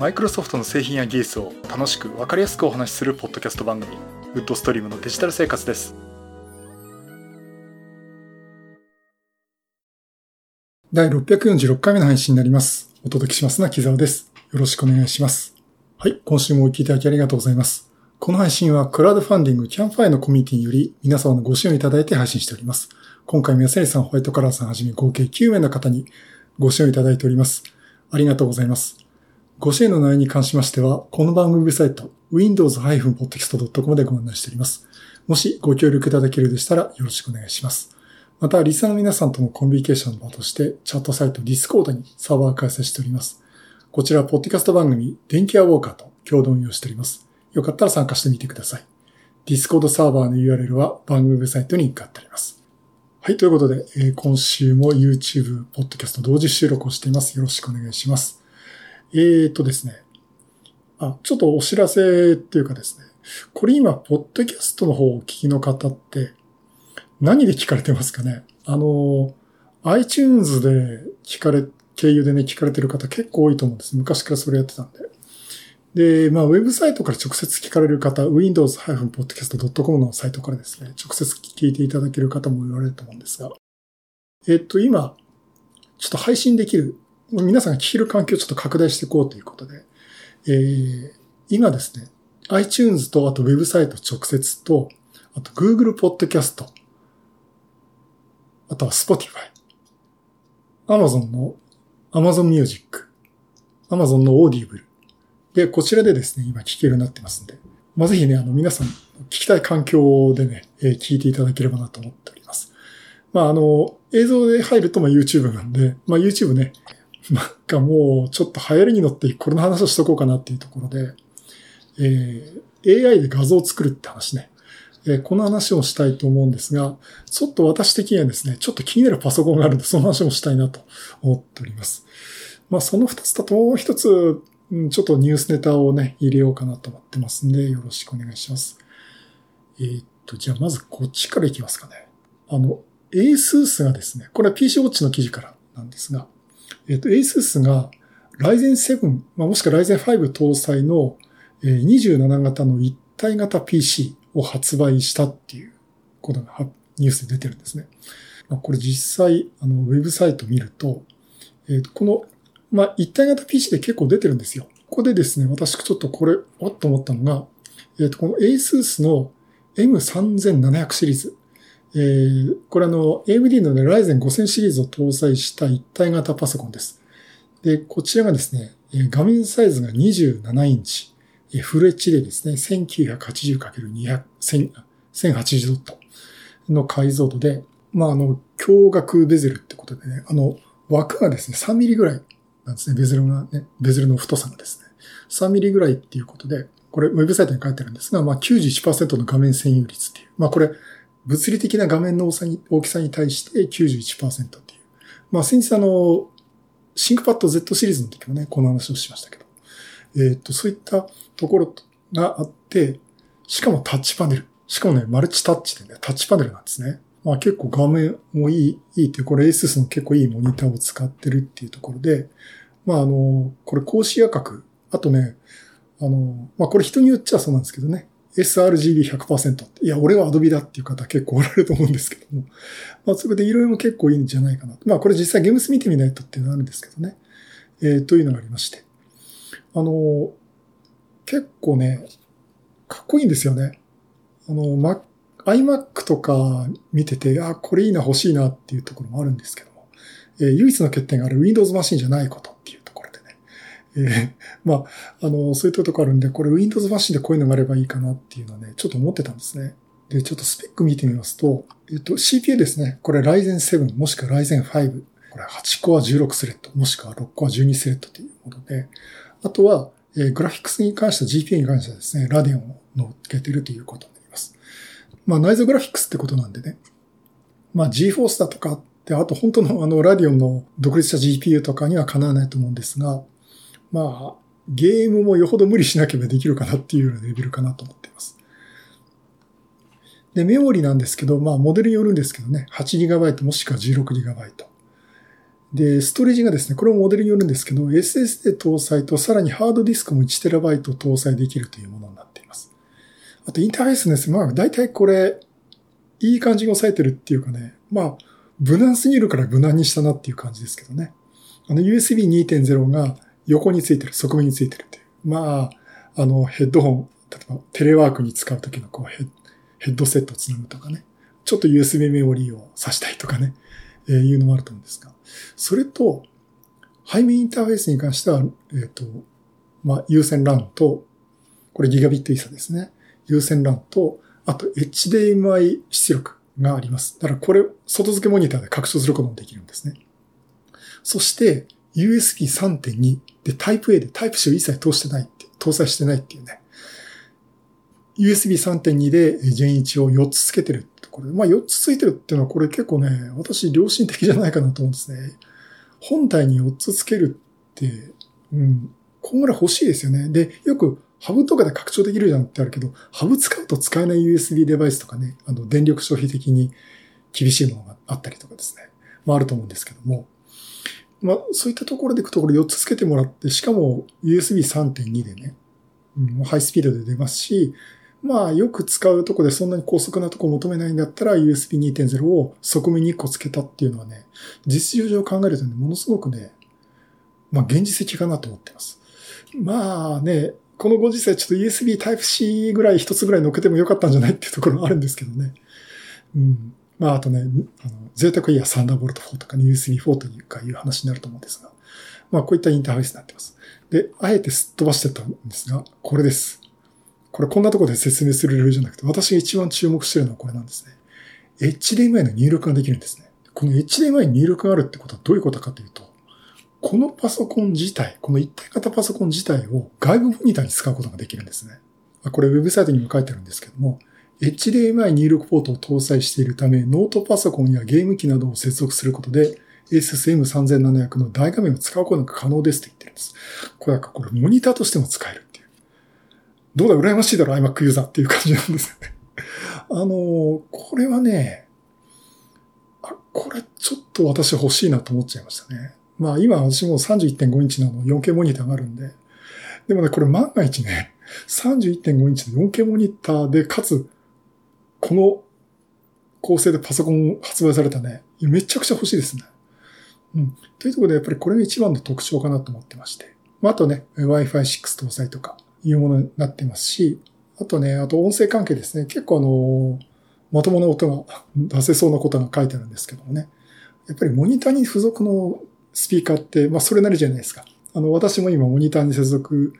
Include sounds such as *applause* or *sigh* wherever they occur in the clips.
マイクロソフトの製品や技術を楽しく分かりやすくお話しするポッドキャスト番組ウッドストリームのデジタル生活です第646回目の配信になりますお届けしますのは木沢ですよろしくお願いしますはい今週もお聞きいただきありがとうございますこの配信はクラウドファンディングキャンファイのコミュニティにより皆様のご支援をいただいて配信しております。今回も安成さん、ホワイトカラーさんはじめ合計9名の方にご支援いただいております。ありがとうございます。ご支援の内容に関しましては、この番組ウェブサイト、windows-podcast.com でご案内しております。もしご協力いただけるでしたらよろしくお願いします。また、リスナーの皆さんとのコミュニケーションの場として、チャットサイト Discord にサーバー開催しております。こちら、ポッドキャスト番組、電気アウォーカーと共同運用しております。よかったら参加してみてください。Discord サーバーの URL は番組ウェブサイトに貼ってあります。はい、ということで、え、今週も YouTube、ポッドキャスト同時収録をしています。よろしくお願いします。えーとですね。あ、ちょっとお知らせっていうかですね。これ今、ポッドキャストの方をお聞きの方って、何で聞かれてますかね？あの、iTunes で聞かれ、経由でね、聞かれてる方結構多いと思うんです。昔からそれやってたんで。で、まあ、ウェブサイトから直接聞かれる方、windows-podcast.com のサイトからですね、直接聞いていただける方も言われると思うんですが、えっと、今、ちょっと配信できる、皆さんが聞ける環境をちょっと拡大していこうということで、えー、今ですね、iTunes と、あとウェブサイト直接と、あと Google Podcast、あとは Spotify、Amazon の Amazon Music、Amazon の Audible、で、こちらでですね、今聞けるようになってますんで、まあ、ぜひね、あの、皆さん、聞きたい環境でね、えー、聞いていただければなと思っております。まあ、あの、映像で入ると、まあ、YouTube なんで、まあ、YouTube ね、*laughs* なんかもう、ちょっと流行りに乗ってこれの話をしとこうかなっていうところで、えー、AI で画像を作るって話ね。えー、この話をしたいと思うんですが、ちょっと私的にはですね、ちょっと気になるパソコンがあるんで、その話もしたいなと思っております。まあ、その二つだともう一つ、ちょっとニュースネタをね、入れようかなと思ってますんで、よろしくお願いします。えー、っと、じゃあまずこっちからいきますかね。あの、ASUS がですね、これは PC ウォッチの記事からなんですが、えー、っと、ASUS が Ryzen 7、まあ、もしくは Ryzen 5搭載の27型の一体型 PC を発売したっていうことがニュースで出てるんですね。まあ、これ実際、あの、ウェブサイト見ると、えっー、このまあ、一体型 PC で結構出てるんですよ。ここでですね、私ちょっとこれ、おっと思ったのが、えっ、ー、と、この ASUS の M3700 シリーズ。えー、これあの、AMD のね、Ryzen 5000シリーズを搭載した一体型パソコンです。で、こちらがですね、画面サイズが27インチ、フル HD ですね、1980×200、1080ドットの解像度で、まあ、あの、驚愕ベゼルってことでね、あの、枠がですね、3ミリぐらいなんですね。ベゼルがね、ベゼルの太さがですね。3ミリぐらいっていうことで、これウェブサイトに書いてあるんですが、まあ91%の画面占有率っていう。まあこれ、物理的な画面の大きさに対して91%っていう。まあ先日あの、シンクパッド Z シリーズの時もね、この話をしましたけど。えっ、と、そういったところがあって、しかもタッチパネル。しかもね、マルチタッチでね、タッチパネルなんですね。まあ結構画面もいい、いいっていう、これ ASUS の結構いいモニターを使ってるっていうところで、まああの、これ高視野角、あとね、あの、まあこれ人によっちゃそうなんですけどね、sRGB100% いや、俺は Adobe だっていう方結構おられると思うんですけども。*laughs* まあ、それで色々も結構いいんじゃないかな。まあ、これ実際ゲームス見てみないとっていうのはあるんですけどね。えー、というのがありまして。あの、結構ね、かっこいいんですよね。あの、iMac とか見てて、あ、これいいな、欲しいなっていうところもあるんですけども、えー、唯一の欠点がある Windows マシンじゃないことでね。えー、まあ、あの、そういったとこあるんで、これ Windows マシンでこういうのがあればいいかなっていうのはね、ちょっと思ってたんですね。で、ちょっとスペック見てみますと、えっと、CPU ですね。これ Ryzen 7もしくは Ryzen 5。これ8コア16スレッド、もしくは6コア12スレッドというもので、あとは、えー、グラフィックスに関しては GPU に関してはですね、ラディオンを乗っけてるということになります。まあ内蔵グラフィックスってことなんでね。まあ GForce だとかって、あと本当のあのラディオンの独立した GPU とかにはかなわないと思うんですが、まあゲームもよほど無理しなければできるかなっていうようなレベルかなと思っています。で、メモリなんですけど、まあモデルによるんですけどね、8GB もしくは 16GB。で、ストレージがですね、これもモデルによるんですけど、SSD 搭載とさらにハードディスクも 1TB 搭載できるというものになっています。あとインターフェースですまあ大体これ、いい感じに押さえてるっていうかね、まあ、無難すぎるから無難にしたなっていう感じですけどね。あの USB 2.0が横についてる、側面についてるっていう。まあ、あのヘッドホン、例えばテレワークに使うときのこうヘッヘッドセットをつなぐとかね。ちょっと USB メモリーを挿したいとかね。えー、いうのもあると思うんですが。それと、背面インターフェースに関しては、えっ、ー、と、まあ、有線 LAN と、これギガビットイーサですね。有線 LAN と、あと HDMI 出力があります。だからこれ、外付けモニターで拡張することもできるんですね。そして、USB 3.2で Type A で Type C を一切通してないって、搭載してないっていうね。USB 3.2で Gen 1を4つつけてるところで、まあ4つついてるっていうのはこれ結構ね、私良心的じゃないかなと思うんですね。本体に4つつけるって、うん、こんぐらい欲しいですよね。で、よくハブとかで拡張できるじゃんってあるけど、ハブ使うと使えない USB デバイスとかね、あの、電力消費的に厳しいものがあったりとかですね。まああると思うんですけども。まあそういったところでいくところ4つつけてもらって、しかも USB3.2 でね、うん、ハイスピードで出ますし、まあよく使うとこでそんなに高速なとこ求めないんだったら USB 2.0を側面に1個つけたっていうのはね、実用上考えるとね、ものすごくね、まあ現実的かなと思ってます。まあね、このご時世ちょっと USB Type-C ぐらい一つぐらい乗っけてもよかったんじゃないっていうところあるんですけどね。うん。まああとね、あの、贅沢いやサンダーボルト4とか、USB4 というかいう話になると思うんですが。まあこういったインターフェースになってます。で、あえてすっ飛ばしてたんですが、これです。これこんなところで説明するレベルじゃなくて、私が一番注目してるのはこれなんですね。HDMI の入力ができるんですね。この HDMI に入力があるってことはどういうことかというと、このパソコン自体、この一体型パソコン自体を外部モニターに使うことができるんですね。これウェブサイトにも書いてあるんですけども、HDMI 入力ポートを搭載しているため、ノートパソコンやゲーム機などを接続することで、SSM3700 の大画面を使うことが可能ですと言ってるんです。これはこれモニターとしても使えるっていう。どうだ、羨ましいだろ、iMac ユーザーっていう感じなんですよね。*laughs* あの、これはね、あ、これちょっと私欲しいなと思っちゃいましたね。まあ今私も31.5インチの 4K モニターがあるんで、でもね、これ万が一ね、31.5インチの 4K モニターで、かつ、この構成でパソコン発売されたね、めちゃくちゃ欲しいですね。うん。というところでやっぱりこれが一番の特徴かなと思ってまして。まあ、とね、Wi-Fi 6搭載とか、いうものになってますし、あとね、あと音声関係ですね。結構あの、まともな音が出せそうなことが書いてあるんですけどもね。やっぱりモニターに付属のスピーカーって、まあそれなりじゃないですか。あの、私も今モニターに接続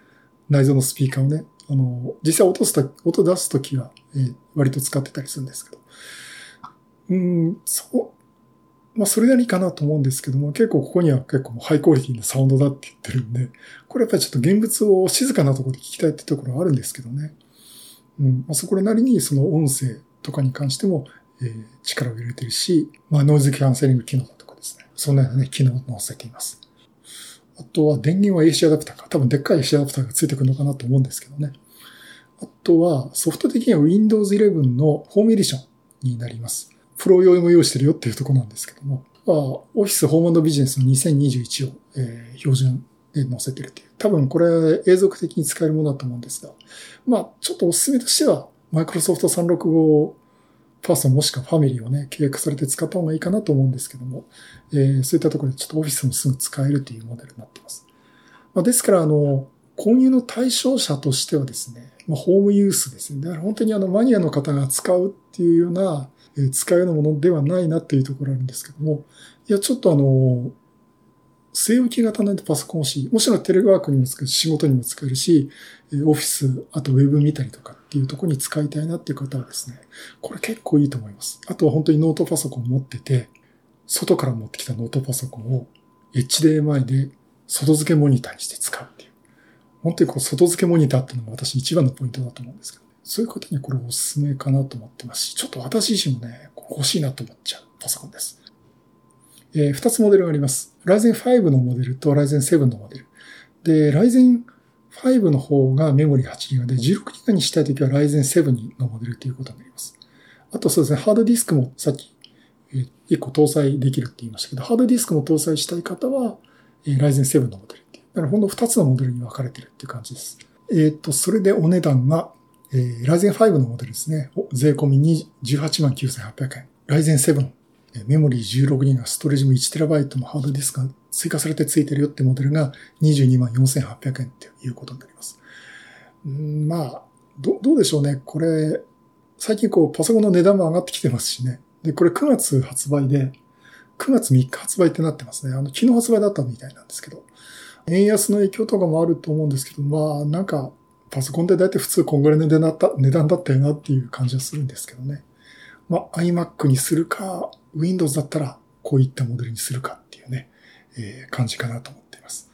内蔵のスピーカーをね、あの、実際落とすと、音出すときは、え、割と使ってたりするんですけど。うん、そう、まあそれなりかなと思うんですけども、結構ここには結構ハイクオリティなサウンドだって言ってるんで、これやっぱりちょっと現物を静かなところで聞きたいってところはあるんですけどね。うん、まあ、そこなりにその音声とかに関しても、えー、力を入れてるし、まあノイズキャンセリング機能だとかですね。そんなようなね、機能を載せています。あとは電源は AC アダプターか。多分でっかい AC アダプターがついてくるのかなと思うんですけどね。あとはソフト的には Windows 11のホームエディションになります。プロ用にも用意してるよっていうとこなんですけども、まあ、オフィスホームビジネスの2021を、えー、標準で載せてるっていう。多分これ永続的に使えるものだと思うんですが、まあ、ちょっとおすすめとしては、マイクロソフト365パーソンもしくはファミリーをね、契約されて使った方がいいかなと思うんですけども、えー、そういったところでちょっとオフィスもすぐ使えるというモデルになってます。まあ、ですから、あの、購入の対象者としてはですね、まあ、ホームユースですね。だから本当にあのマニアの方が使うっていうような、えー、使うようなものではないなっていうところあるんですけども、いや、ちょっとあの、据え置き型のパソコン欲しい。もちろんテレワークにも使えるし、仕事にも使えるし、オフィス、あとウェブ見たりとかっていうところに使いたいなっていう方はですね、これ結構いいと思います。あとは本当にノートパソコン持ってて、外から持ってきたノートパソコンを HDMI で外付けモニターにして使うっていう。本当にこう外付けモニターっていうのが私一番のポイントだと思うんですけど、ねそういう方にこれおすすめかなと思ってますし、ちょっと私自身もね、欲しいなと思っちゃうパソコンです。えー、2つモデルがあります。Ryzen 5のモデルと Ryzen 7のモデル。で、Ryzen 5の方がメモリ 8GB で、16GB にしたいときは Ryzen 7のモデルということになります。あとそうですね、ハードディスクもさっきえ1個搭載できるって言いましたけど、ハードディスクも搭載したい方は、えー、Ryzen 7のモデル。だからほんの2つのモデルに分かれてるっていう感じです。えっ、ー、と、それでお値段が、えー、Ryzen 5のモデルですね。税込み18万9800円。Ryzen 7、メモリー 16GB、ストレージも 1TB のハードディスクが追加されて付いてるよってモデルが22万4800円っていうことになります。んまあ、ど、どうでしょうね。これ、最近こう、パソコンの値段も上がってきてますしね。で、これ9月発売で、9月3日発売ってなってますね。あの、昨日発売だったみたいなんですけど。円安の影響とかもあると思うんですけど、まあ、なんか、パソコンで大体普通こんぐらいの値段だった値段だったよなっていう感じはするんですけどね。まあ、iMac にするか、Windows だったらこういったモデルにするかっていうね、えー、感じかなと思っています。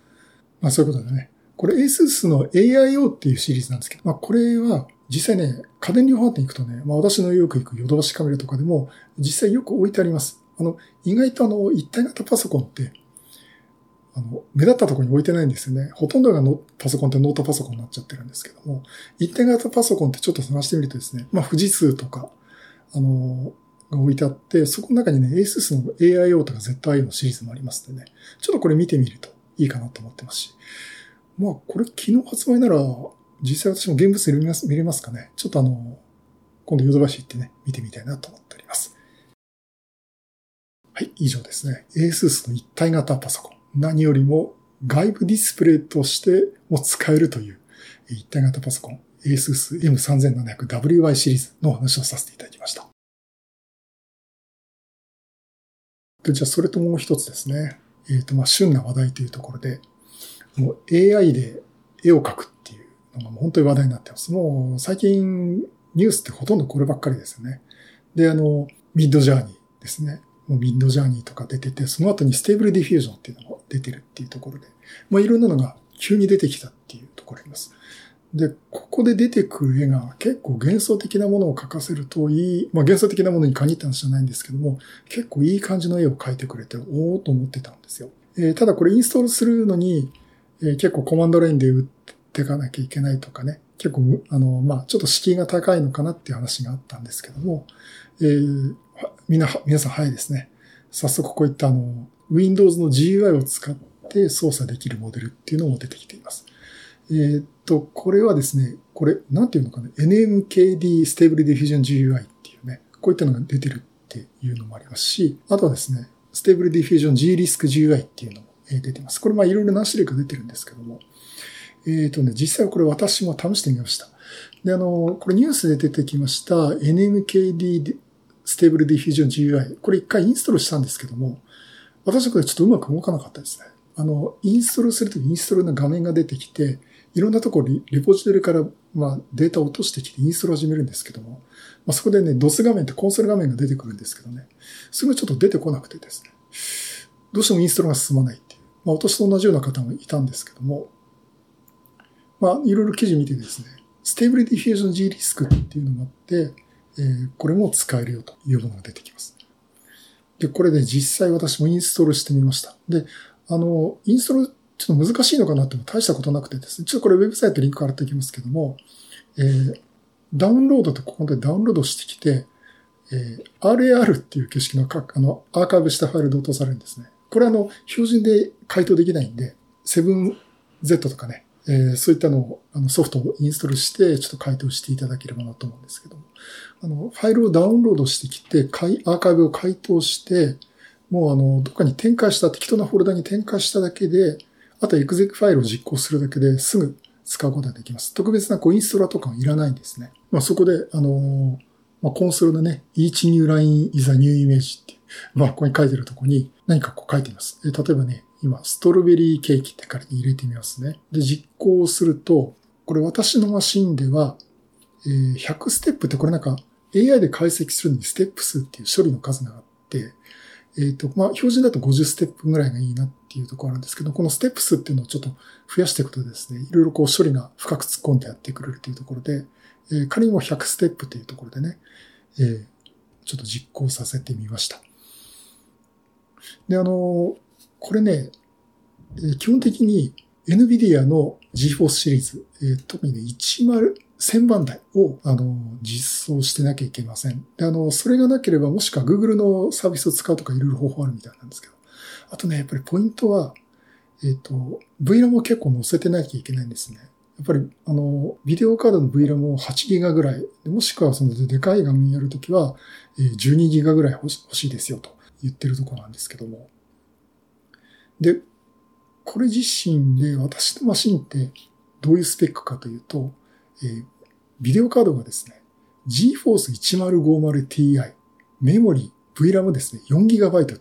まあ、そういうことでね。これ ASUS の AIO っていうシリーズなんですけど、まあ、これは実際ね、家電量販店行くとね、まあ私のよく行くヨドバシカメラとかでも実際よく置いてあります。あの、意外とあの、一体型パソコンって、あの、目立ったところに置いてないんですよね。ほとんどがのパソコンってノートパソコンになっちゃってるんですけども、一体型パソコンってちょっと探してみるとですね、まあ富士通とか、あの、が置いてあって、そこの中にね、ASUS の AIO とか ZIO のシリーズもありますんでね、ちょっとこれ見てみるといいかなと思ってますし、まあこれ昨日発売なら、実際私も現物で見れます見れますかね。ちょっとあの、今度ヨドバシ行ってね、見てみたいなと思っております。はい、以上ですね。ASUS の一体型パソコン。何よりも外部ディスプレイとしても使えるという一体型パソコン。ASUS M3700WY シリーズの話をさせていただきました。でじゃあ、それともう一つですね。えっ、ー、と、まあ、旬な話題というところで、もう AI で絵を描くっていうのがもう本当に話題になってます。もう最近ニュースってほとんどこればっかりですよね。で、あの、ミッドジャーニーですね。もう Midjourney とか出てて、その後に Stable Diffusion っていうのも出てるっていうところで、まあいろんなのが急に出てきたっていうところあります。で、ここで出てくる絵が結構幻想的なものを描かせるといい、まあ幻想的なものに限った話じゃないんですけども、結構いい感じの絵を描いてくれて、おおと思ってたんですよ。えー、ただこれインストールするのに、えー、結構コマンドラインで打っていかなきゃいけないとかね、結構、あの、まあちょっと敷居が高いのかなっていう話があったんですけども、えー、みんな、皆さん早いですね。早速こういったあの、Windows の GUI を使って操作できるモデルっていうのも出てきています。えー、っと、これはですね、これ、なんていうのかな、NMKD Stable Diffusion GUI っていうね、こういったのが出てるっていうのもありますし、あとはですね、Stable Diffusion GRISC GUI っていうのも出てます。これまあいろいろ何種類か出てるんですけども、えっ、とね、実際はこれ私も試してみました。で、あの、これニュースで出てきました NMKD Stable Diffusion GUI。これ一回インストールしたんですけども、私はこれちょっとうまく動かなかったですね。あの、インストールするときインストールの画面が出てきて、いろんなところリポジトリから、まあ、データを落としてきてインストール始めるんですけども、まあ、そこでね、DOS 画面ってコンソール画面が出てくるんですけどね、それがちょっと出てこなくてですね、どうしてもインストールが進まないっていう。まあ、私と同じような方もいたんですけども、まあ、いろいろ記事見てですね、ステーブルディフュージョン G リスクっていうのがあって、えー、これも使えるよというものが出てきます。で、これで実際私もインストールしてみました。で、あの、インストールちょっと難しいのかなっても大したことなくてですね、ちょっとこれウェブサイトリンク貼っておきますけども、えー、ダウンロードとここでダウンロードしてきて、えー、RAR っていう形式のかあのアーカイブしたファイルで落とされるんですね。これあの、標準で解凍できないんで、7Z とかね、えー、そういったのを、あの、ソフトをインストールして、ちょっと回答していただければなと思うんですけども。あの、ファイルをダウンロードしてきて、アーカイブを回答して、もうあの、どっかに展開した、適当なフォルダに展開しただけで、あとエグゼクファイルを実行するだけですぐ使うことができます。特別なこうインストラとかはいらないんですね。まあ、そこで、あの、まあ、コンソールのね、each new line is a new image ってまあ、ここに書いてるとこに何かこう書いています。例えばね、今、ストロベリーケーキって仮に入れてみますね。で、実行すると、これ私のマシンでは、え、100ステップってこれなんか AI で解析するのにステップ数っていう処理の数があって、えっ、ー、と、まあ、標準だと50ステップぐらいがいいなっていうところなんですけど、このステップ数っていうのをちょっと増やしていくとですね、いろいろこう処理が深く突っ込んでやってくれるというところで、えー、仮にも100ステップというところでね、えー、ちょっと実行させてみました。で、あの、これねえ、基本的に NVIDIA の GForce シリーズ、えー、特にね、10 1000番台を、あの、実装してなきゃいけません。で、あの、それがなければ、もしくは Google のサービスを使うとかいろいろ方法あるみたいなんですけど。あとね、やっぱりポイントは、えっ、ー、と、VRAM を結構載せてなきゃいけないんですね。やっぱり、あの、ビデオカードの VRAM を8ギガぐらい、もしくはそのでかい画面やるときは、12ギガぐらい欲しいですよと言ってるとこなんですけども。で、これ自身で私のマシンってどういうスペックかというと、えー、ビデオカードがですね、GForce 1050Ti、メモリ、VRAM ですね、4GB という、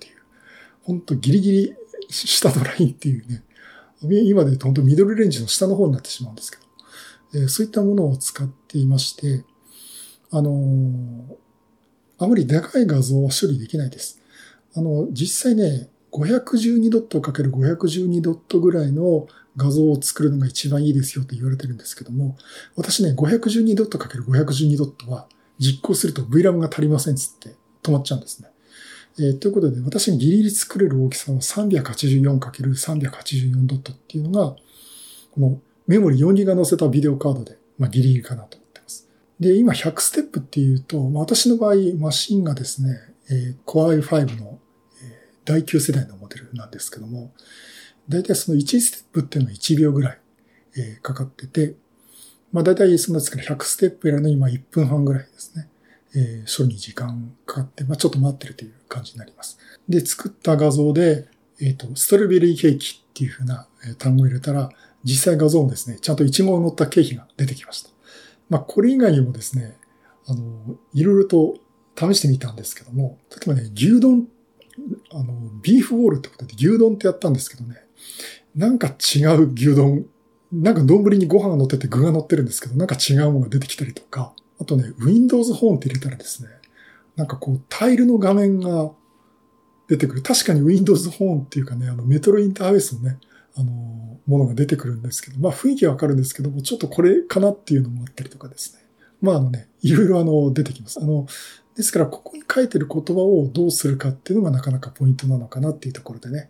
ほんとギリギリ下のラインっていうね、今で言うと本当ミドルレンジの下の方になってしまうんですけど、えー、そういったものを使っていまして、あのー、あまりでかい画像は処理できないです。あの、実際ね、512ドット ×512 ドットぐらいの画像を作るのが一番いいですよって言われてるんですけども、私ね、512ドット ×512 ドットは実行すると VRAM が足りませんっつって止まっちゃうんですね。えー、ということで、私にギリギリ作れる大きさは 384×384 ドットっていうのが、このメモリ4ギガ載せたビデオカードで、まあ、ギリギリかなと思ってます。で、今100ステップっていうと、まあ、私の場合、マシンがですね、えー、Core i5 の、第9世代のモデルなんですけども、だいたいその1ステップっていうのは1秒ぐらい、えー、かかってて、まあだいたいそのですから100ステップやるのに今1分半ぐらいですね。えー、処理に時間かかって、まあ、ちょっと待ってるという感じになります。で、作った画像で、えっ、ー、と、ストロベリーケーキっていうふうな単語を入れたら、実際画像もですね、ちゃんとイチゴを乗ったケーキが出てきました。まあ、これ以外にもですね、あの、いろいろと試してみたんですけども、例えばね、牛丼、あの、ビーフウォールってことで牛丼ってやったんですけどね、なんか違う牛丼、なんか丼にご飯が乗ってて具が乗ってるんですけど、なんか違うものが出てきたりとか、あとね、Windows Phone って入れたらですね、なんかこう、タイルの画面が出てくる。確かに Windows Phone っていうかね、あの、メトロインターフェースのね、あの、ものが出てくるんですけど、まあ雰囲気はわかるんですけども、ちょっとこれかなっていうのもあったりとかですね。まああのね、いろいろあの、出てきます。あの、ですから、ここに書いてる言葉をどうするかっていうのがなかなかポイントなのかなっていうところでね。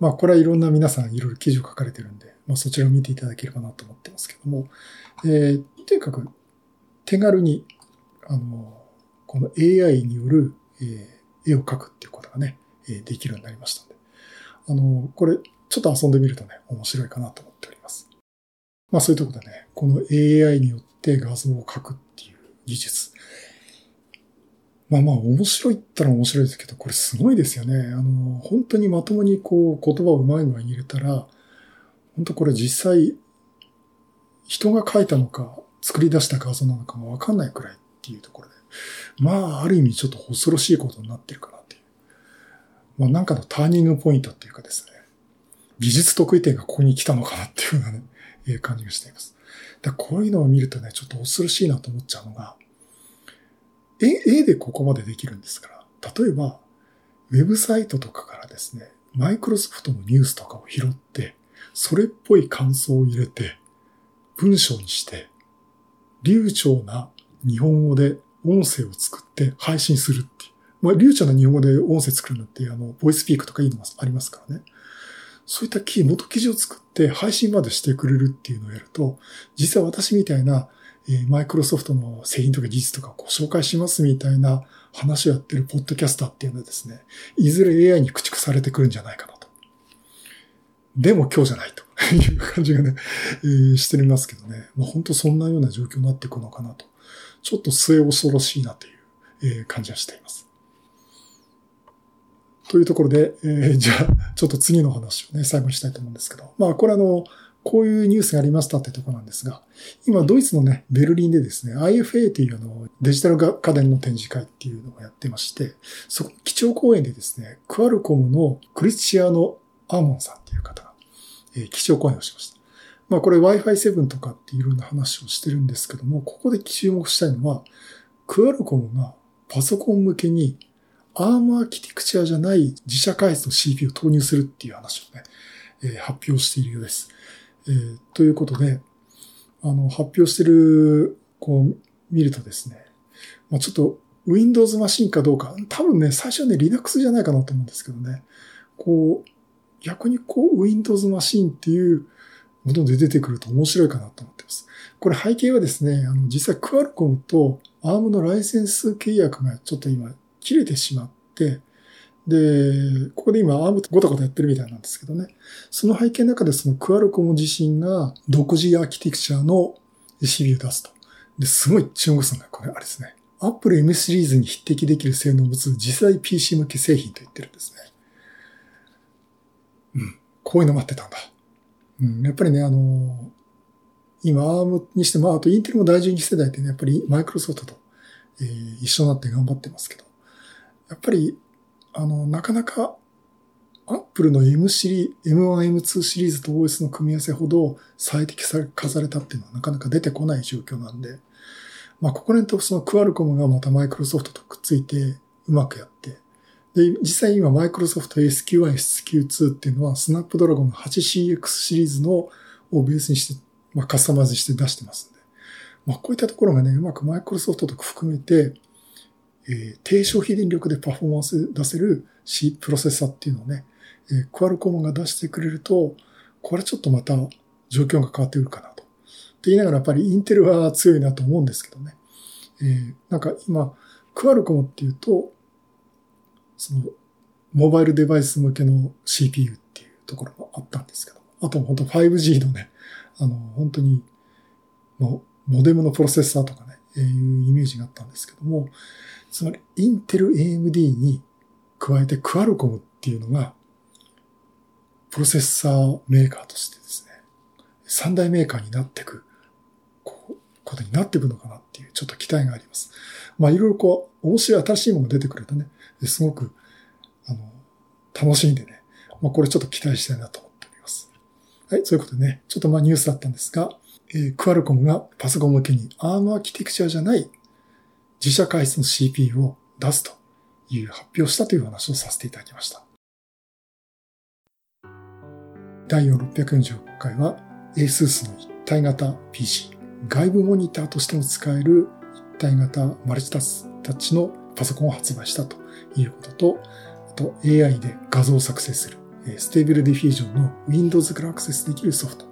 まあ、これはいろんな皆さんいろいろ記事を書かれてるんで、まあ、そちらを見ていただければなと思ってますけども、えー、とにかく、手軽に、あの、この AI による、えー、絵を描くっていうことがね、え、できるようになりましたので、あの、これ、ちょっと遊んでみるとね、面白いかなと思っております。まあそういうところでね、この AI によって画像を描くっていう技術。まあまあ面白いったら面白いですけど、これすごいですよね。あの、本当にまともにこう言葉をうまい具合に入れたら、本当これ実際人が描いたのか、作り出した画像なのかもわかんないくらいっていうところで、まあ、ある意味ちょっと恐ろしいことになってるかなっていう。まあ、なんかのターニングポイントっていうかですね、技術得意点がここに来たのかなっていうようなね、感じがしています。だこういうのを見るとね、ちょっと恐ろしいなと思っちゃうのが、絵、絵でここまでできるんですから、例えば、ウェブサイトとかからですね、マイクロソフトのニュースとかを拾って、それっぽい感想を入れて、文章にして、流暢な日本語で音声を作って配信するっていう。まあ、流暢な日本語で音声作るのって、あの、ボイスピークとかいいのもありますからね。そういったキー、元記事を作って配信までしてくれるっていうのをやると、実際私みたいな、え、マイクロソフトの製品とか技術とかを紹介しますみたいな話をやってるポッドキャスターっていうのはですね、いずれ AI に駆逐されてくるんじゃないかなと。でも今日じゃないと *laughs* いう感じがね、えー、してみますけどね。まあ、本当そんなような状況になっていくのかなと。ちょっと末恐ろしいなという、え、感じはしています。というところで、えー、じゃあ、ちょっと次の話をね、最後にしたいと思うんですけど。まあ、これあの、こういうニュースがありましたってとこなんですが、今、ドイツのね、ベルリンでですね、IFA というあの、デジタル家電の展示会っていうのをやってまして、そこ、基調講演でですね、クアルコムのクリスチアーノ・アーモンさんっていう方が、えー、基調講演をしました。まあこれ Wi-Fi7 とかっていろんな話をしてるんですけども、ここで注目したいのは、クアルコムがパソコン向けにアームアーキテクチャじゃない自社開発の CPU を投入するっていう話をね、え、発表しているようです。えー、ということで、あの、発表してる、こう、見るとですね、まあ、ちょっと Windows マシンかどうか、多分ね、最初はね、Linux じゃないかなと思うんですけどね、こう、逆にこう、Windows マシンっていうもので出てくると面白いかなと思ってます。これ背景はですね、あの、実際クアルコムと ARM のライセンス契約がちょっと今切れてしまって、で、ここで今 ARM ごたごたやってるみたいなんですけどね。その背景の中でそのクアルコム自身が独自アーキテクチャの CPU を出すと。で、すごい注目するのがこれあれですね。Apple M シリーズに匹敵できる性能を持つ次世代 PC 向け製品と言ってるんですね。うん。こういうの待ってたんだ。うん。やっぱりね、あの今 ARM にしても、あとインテルも第12世代ってね、やっぱりマイクロソフトと、えー、一緒になって頑張ってますけど、やっぱり、あの、なかなか、アップルの M シリー、M1、M2 シリーズと OS の組み合わせほど最適化されたっていうのはなかなか出てこない状況なんで、まあ、ここら辺とそのクアルコムがまたマイクロソフトとくっついてうまくやって、で、実際今マイクロソフト SQ1、SQ2 っていうのはスナップドラゴンの 8CX シリーズのをベースにして、まあ、カスタマイズして出してますんで。まあ、こういったところがね、うまくマイクロソフトとか含めて、えー、低消費電力でパフォーマンス出せる C プロセッサーっていうのをね、えー、クアルコムが出してくれると、これちょっとまた状況が変わってくるかなと。って言いながらやっぱりインテルは強いなと思うんですけどね。えー、なんか今、クアルコムっていうと、その、モバイルデバイス向けの CPU っていうところもあったんですけど、あと本当 5G のね、あの、本当に、もう、モデムのプロセッサーとかね、えいうイメージがあったんですけども、つまり、インテル AMD に加えてクアルコムっていうのが、プロセッサーメーカーとしてですね、三大メーカーになっていく、こう、ことになっていくのかなっていう、ちょっと期待があります。まあ、いろいろこう、面白い新しいものが出てくるとね、すごく、あの、楽しんでね、まあ、これちょっと期待したいなと思っております。はい、そういうことでね、ちょっとまあニュースだったんですが、えー、クアルコムがパソコン向けに ARM アーキテクチャじゃない自社開発の CPU を出すという発表したという話をさせていただきました。第4646回は ASUS の一体型 PC、外部モニターとしても使える一体型マルチタスタッチのパソコンを発売したということと、あと AI で画像を作成する、 Stable Diffusion の Windows からアクセスできるソフト、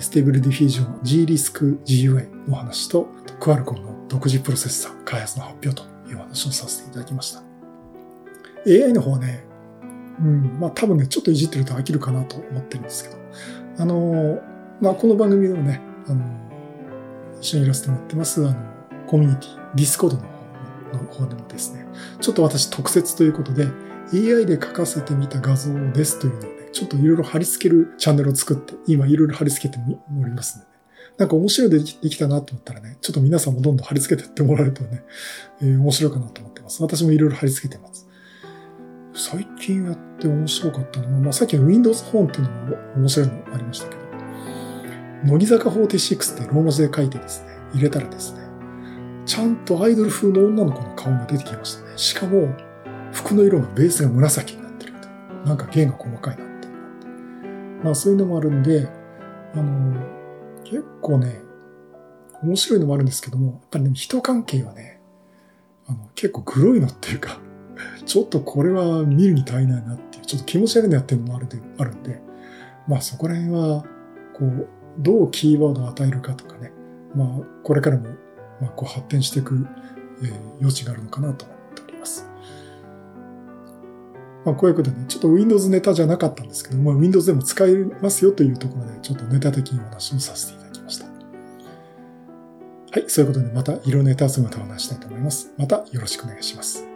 Stable Diffusion GRisk GUI の話と、クアルコムの独自プロセッサー開発の発表という話をさせていただきました。AI の方はね、うん、まあ多分ね、ちょっといじってると飽きるかなと思ってるんですけど、あの、まあこの番組でもね、あの、一緒にいらせてもらってます、あの、コミュニティ、ディスコードの方の方でもですね、ちょっと私特設ということで、AI で書かせてみた画像ですというのをね、ちょっといろいろ貼り付けるチャンネルを作って、今いろいろ貼り付けておりますので、ねなんか面白いのできたなと思ったらね、ちょっと皆さんもどんどん貼り付けてってもらえるとね、えー、面白いかなと思ってます。私もいろいろ貼り付けてます。最近やって面白かったのは、まあ、さっきの Windows 本っていうのも面白いのもありましたけど、乃木坂46ってローマ字で書いてですね、入れたらですね、ちゃんとアイドル風の女の子の顔が出てきましたね。しかも、服の色がベースが紫になってると。なんか弦が細かいなって。まあそういうのもあるんで、あの、結構ね、面白いのもあるんですけども、やっぱりね、人関係はね、あの、結構グロいのっていうか、*laughs* ちょっとこれは見るに足りないなっていう、ちょっと気持ち悪いのやってるのもあるで、あるんで、まあそこら辺は、こう、どうキーワードを与えるかとかね、まあこれからも、まあこう発展していく、えー、余地があるのかなと思っております。まあこういうことでね、ちょっと Windows ネタじゃなかったんですけど、まあ Windows でも使えますよというところで、ちょっとネタ的にお話をさせていただきました。はい、そういうことでまた色ネタ集めと話したいと思います。またよろしくお願いします。